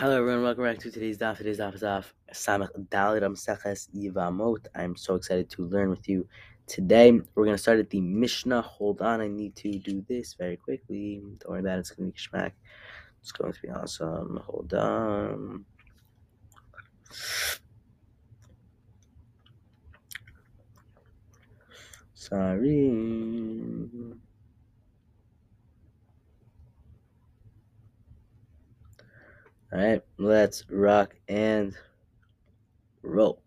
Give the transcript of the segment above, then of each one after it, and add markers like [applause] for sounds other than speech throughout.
Hello everyone, welcome back to today's daf. Today's daf is off Samach Dalit Amseches Yivamot. I'm so excited to learn with you today. We're going to start at the Mishnah. Hold on, I need to do this very quickly. Don't worry about it, it's going to be schmack. It's going to be awesome. Hold on. Sorry. All right, let's rock and roll.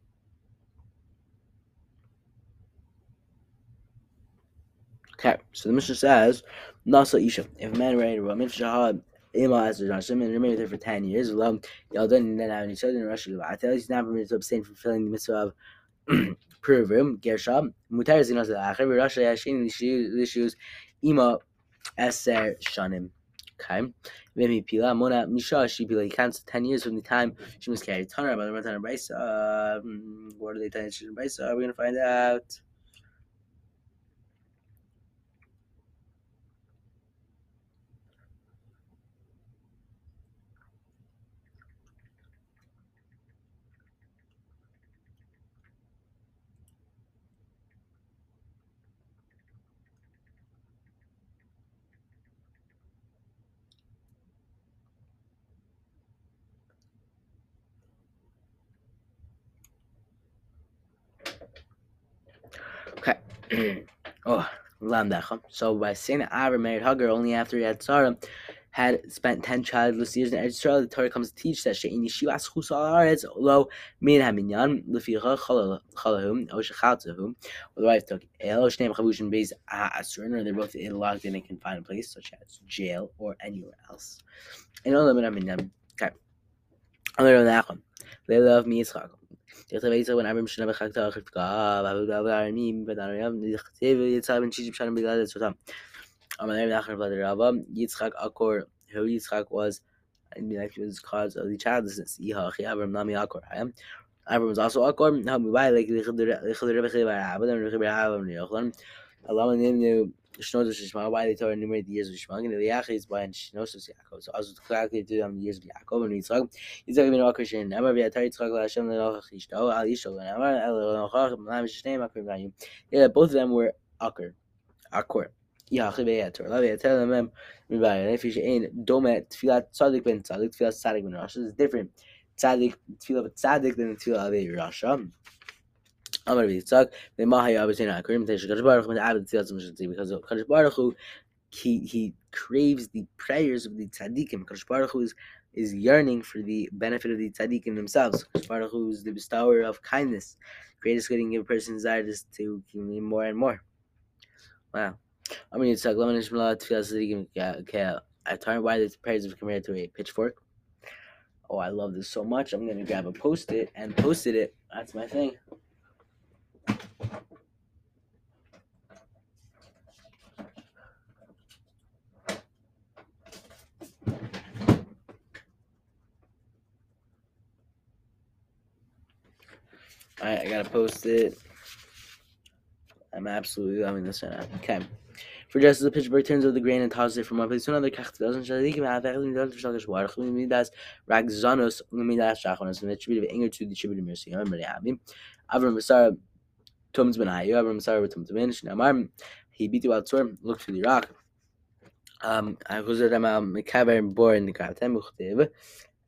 Okay, so the Mishnah says, Nasa Isha, if a man married a woman, Shahad, Ima as a Joshua, and remained with her for 10 years, alone, Yaldan, and then having children, in Russia, Levatel, he's not permitted to abstain from fulfilling the mitzvah of [clears throat] Purim, Gershom, Mutar is Zinos Acher, Russia, Yashin, Lishus, Ima, Eser, Shanim. Okay. Maybe Pila Mona Misha she be like cancelled ten years from the time she was carried. Tanner by the Tanner Brisa. What are they telling Brisa? We're gonna find out. Okay. [clears throat] oh, Lamdacham. So by saying that Abra married Hagar only after he had Sarah, had spent ten childless years in Eretz Yisrael, the Torah comes to teach that she'ini shivas chusal haaretz lo min haminyan leficha chalahum o shechaltahum. The wife took el shneim chavushim beis ha'asurin, or they're both locked in a confined place, such as jail or anywhere else. And all min haminyan. Okay. Other than one, they love me Yitzchak. תכתב יצחק בן אברהם שנה בחג תארך לפגע, ועבודה בערמים, ודרם, נכתב יצחק בן שישים שנה בגלל עצותם. Amalei Nachman Vlad Rava, Yitzchak Akor, who Yitzchak was, I mean, like, was cause of the childlessness. Yihachi Abram Nami Akor. Abram was also Akor. How we buy like the Rebbe by Abba, and Rebbe Abba and Yochanan. Allah name Shnodos Shishma, why they Torah enumerated the years of Shishma, and Eliyacha is by Shnodos Yaakov. So also calculated to them the years of Yaakov and Yitzchak. Yitzchak ben Akash and Amar v'yatar Yitzchak la'Hashem l'nochach Yishto, al Yishto l'Amar, al l'nochach m'lam sh'shneim akrim ra'yim. Yeah, both of them were Akar, Akor. Yaakov v'yatar, la v'yatar l'mem m'bayar. And if you ain't domet tefillat tzadik ben tzadik, tefillat tzadik ben Rasha, it's different. Tzadik, tefillah tzadik than tefillah of Rasha. Amar Yitzchak, they mahay abatein ha'akarim The kadosh baruch hu abed tziyatzim shetzi because kadosh baruch hu he he craves the prayers of the tzaddikim. Kadosh baruch hu is is yearning for the benefit of the tzaddikim themselves. Kadosh baruch hu is the bestower of kindness. The greatest good and give a person desire is to gain more and more. Wow. i Amar Yitzchak, lemon ishmael tefillah tzaddikim Okay, I turned why the prayers are compared to a pitchfork. Oh, I love this so much. I'm gonna grab a post-it and post it. That's my thing. Alright, I gotta post it. I'm absolutely loving this right now. Okay. For just as the pitchfork turns over the grain and tosses it from one place to another, and the tribute of anger to the tribute of mercy. I'm really happy. Avram Basara Tums ben Ayu, Avram Basara Tums ben Shnamar. He beat the outsword, looked to the rock. Um, I was at um Mekaber bor in the Uchtev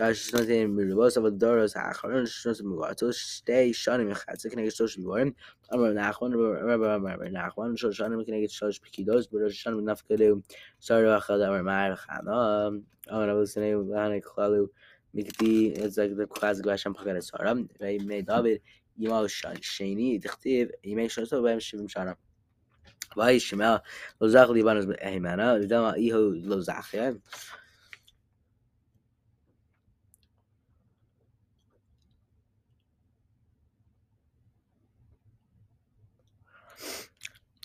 از این میلوباس و دار از اخران شناس مبارتو شته شان میخرسه که نگشتوش بیوارن اما نخوان رو برم نخوان شو شانه می‌کنه که شوش پیکی دوست برای شانه به کلیو سار و خدا امر مر خنا. امر بسنه و هنه خالو میکتی از اگه خاز گوشم پکر سارم و میدا به ایما شان شینی. تختیب ایمه شانه تو بهم شیم شانه وای شما. لو لیبان از ایمانه دیدم دما ایهو لو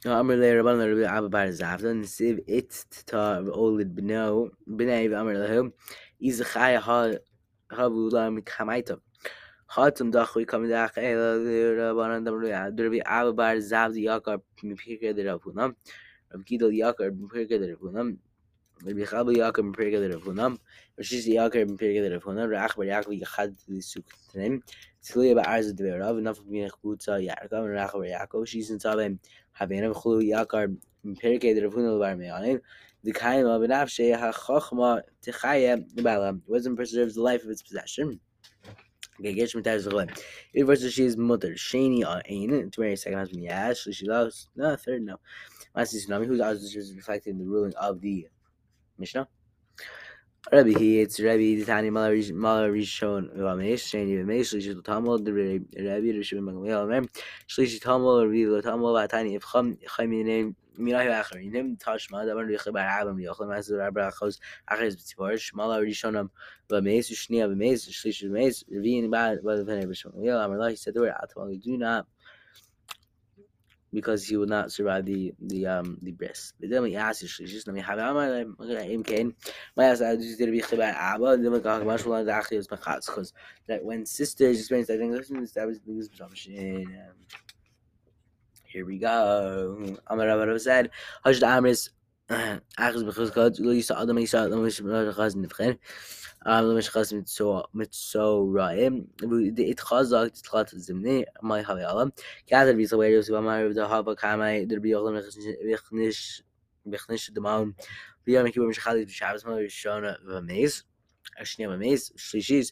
أمر لي ربنا اللي بيلعب بعد زعفة نسيب إت تا أولد بنو بناي بأمر لهم إذا خاي ها هابو لا متخمايتم خاتم داخوی کمی داخ ایلا را باران دم روی در بی عب بار زبد یاکار میپیر که در رفونم رب گیدل یاکار میپیر که در رفونم Ravunam Rabbi Chabal Yakar Mipirke de Ravunam Rashiz Yakar Mipirke de Ravunam Rach Bar Yakar Yachad Suktanim Tzliya Ba'arz de Rav Nafak Minach Kutza Yarkam Rach Bar Yakov She's in Tabem Havena v'chulu yakar perikei the Ravuna levar me'anim. The kaima b'nafshei ha'chochma techaya b'ala. Wisdom preserves the life of its possession. Okay, get some ties away. It versus she is mother. Shani ain. To marry second husband. Yes. She loves. No, third no. Masi tsunami. Whose eyes is reflected in the ruling of the Mishnah. Rabbi he it's Rabbi the Tani Malarishon Vamesh Shani Vamesh Shlishi Tamal the Rabbi Rishon Magamiel Mem Shlishi Tamal Rabbi Tamal Vatani if Chum in میراه آخرین هم تاش ما دارن ریخه بر Masu یاخل مسیر بر بر خوز اخیز Rishon مالا ریشانم و میز و شنیا و میز شلیش میز وین بعد و فنر بشم یا امرالله هی سدور عطمان do not because he will not survive the the um the breast. But then we ask you just let me have Amar Im Kain. My ask I just did be Chibar Abba. Then we got much more than actually was Machatz because that when sisters experience I think listen that was the presumption. Um, here we go. Amar Rabbi said, Hajj Amris. B'chaz nivchen. Um, lo mishchas mitzo mitzo ra'im. The itchazak titchat zimni, my havi alam. Gather bisa werios v'amar v'da hava kamai, der b'yochlam v'chnish v'chnish d'maun. V'yom kibbur mishchalit b'shabbos ma v'shona v'meiz. Ashniya v'meiz, shlishis.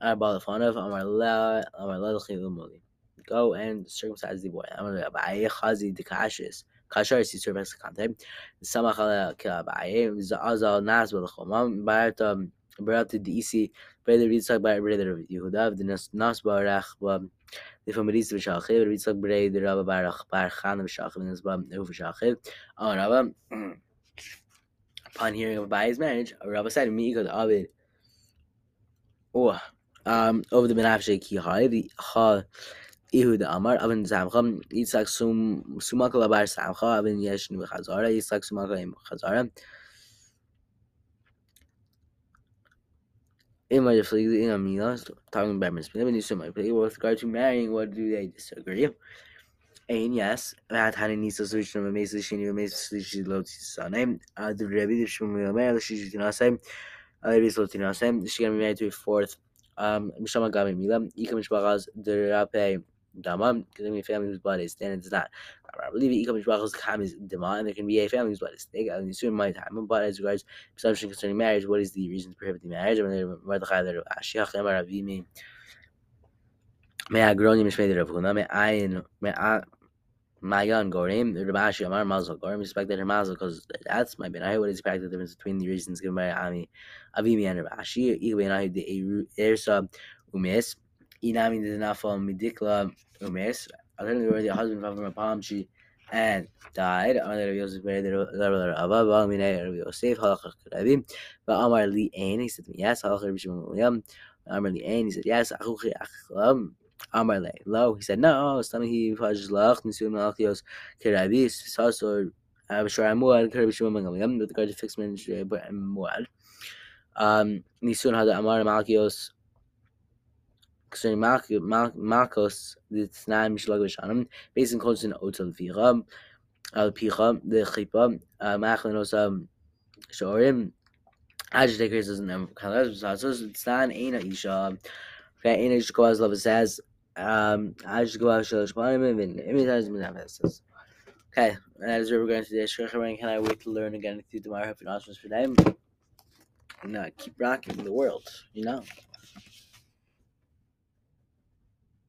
Arba lefanav, amar la, amar la l'chil l'moli. Go and circumcise the boy. Amar ba'ayeh chazi d'kashis כאשר סיסור בסקנטה, סמך על כאביי, זעזל נאס בלחומם, בערת בערת דיסי, בערת ריצק בערת יהודה, ונאס ברח ב... לפעמים ריצק ושחי, וריצק בערת רב ברח ברחן ושחי, ונאס ברח ושחי. Oh, Rabba, upon hearing of Abai's marriage, Rabba said, "Me could Abid." Oh, um, over the benafshe ki hai the ha Ehud Amar Avin Zamcha Yitzhak Sum Sumaka Labar Samcha Avin Yeshnu Chazara Yitzhak Sumaka Im Chazara in my fleeting in Amilas talking about Miss Pim and Yusum play with regard to marrying what do they disagree and yes that had any solution of a mace she knew a mace she loads his name uh the Rebbe the Shmuel Mel she did not say uh Rebbe Slotina not say she gonna be married to a fourth um Mishama Gami Mila the Dama, because I mean, family whose blood is thin, it's not. I believe comes Baruch's Kam is Dama, and there can be a family is thick. I mean, soon my time, but as regards presumption concerning marriage, what is the reason to prohibit the marriage? I mean, Mordechai letter Ashiach Emar Avimi. May I Rav Huna, may I in may I Mayan Gorim, Rabashi Amar Mazel Gorim, respect that her Mazel because that's my benai. What is the practical difference between the reasons given by Ami Avimi and Rabashi? Benai the Ersa Umis. Inami did not fall Midikla Umes. Alternatively, the husband from a palm tree and died. Amar Rabbi Yosef the Rabba, Baal Minay Rabbi Yosef, Halachah Rabbi. But Amar Li Ain, he said to me, yes. Halachah Rabbi Shimon William. Amar Li Ain, he said, yes. Achuchi Achlam. Amar Le Lo, he said, no. Stomach he Faj Lach, Nisun Malachios Kirabi, Sasor. Abishar Amuad, Rabbi Shimon William, with regard to fixed marriage and Muad. Um, Nisun had Amar Malachios concerning Marcos, the Tnan Mishlag Vishanim, based in Kolson Otel Vira, Al Picha, the Chipa, Machlin Osa Shorim, Agitators doesn't have Kalas, so Tnan Aina Isha, okay, Aina Ishkoaz Lava says, um, Ajgwa Shalish Panim, and Imitas Minavis. Okay, that is we're going today. Shrecharan, can I wait to learn again through tomorrow? Have an awesome for them. And uh, keep rocking the world, you know.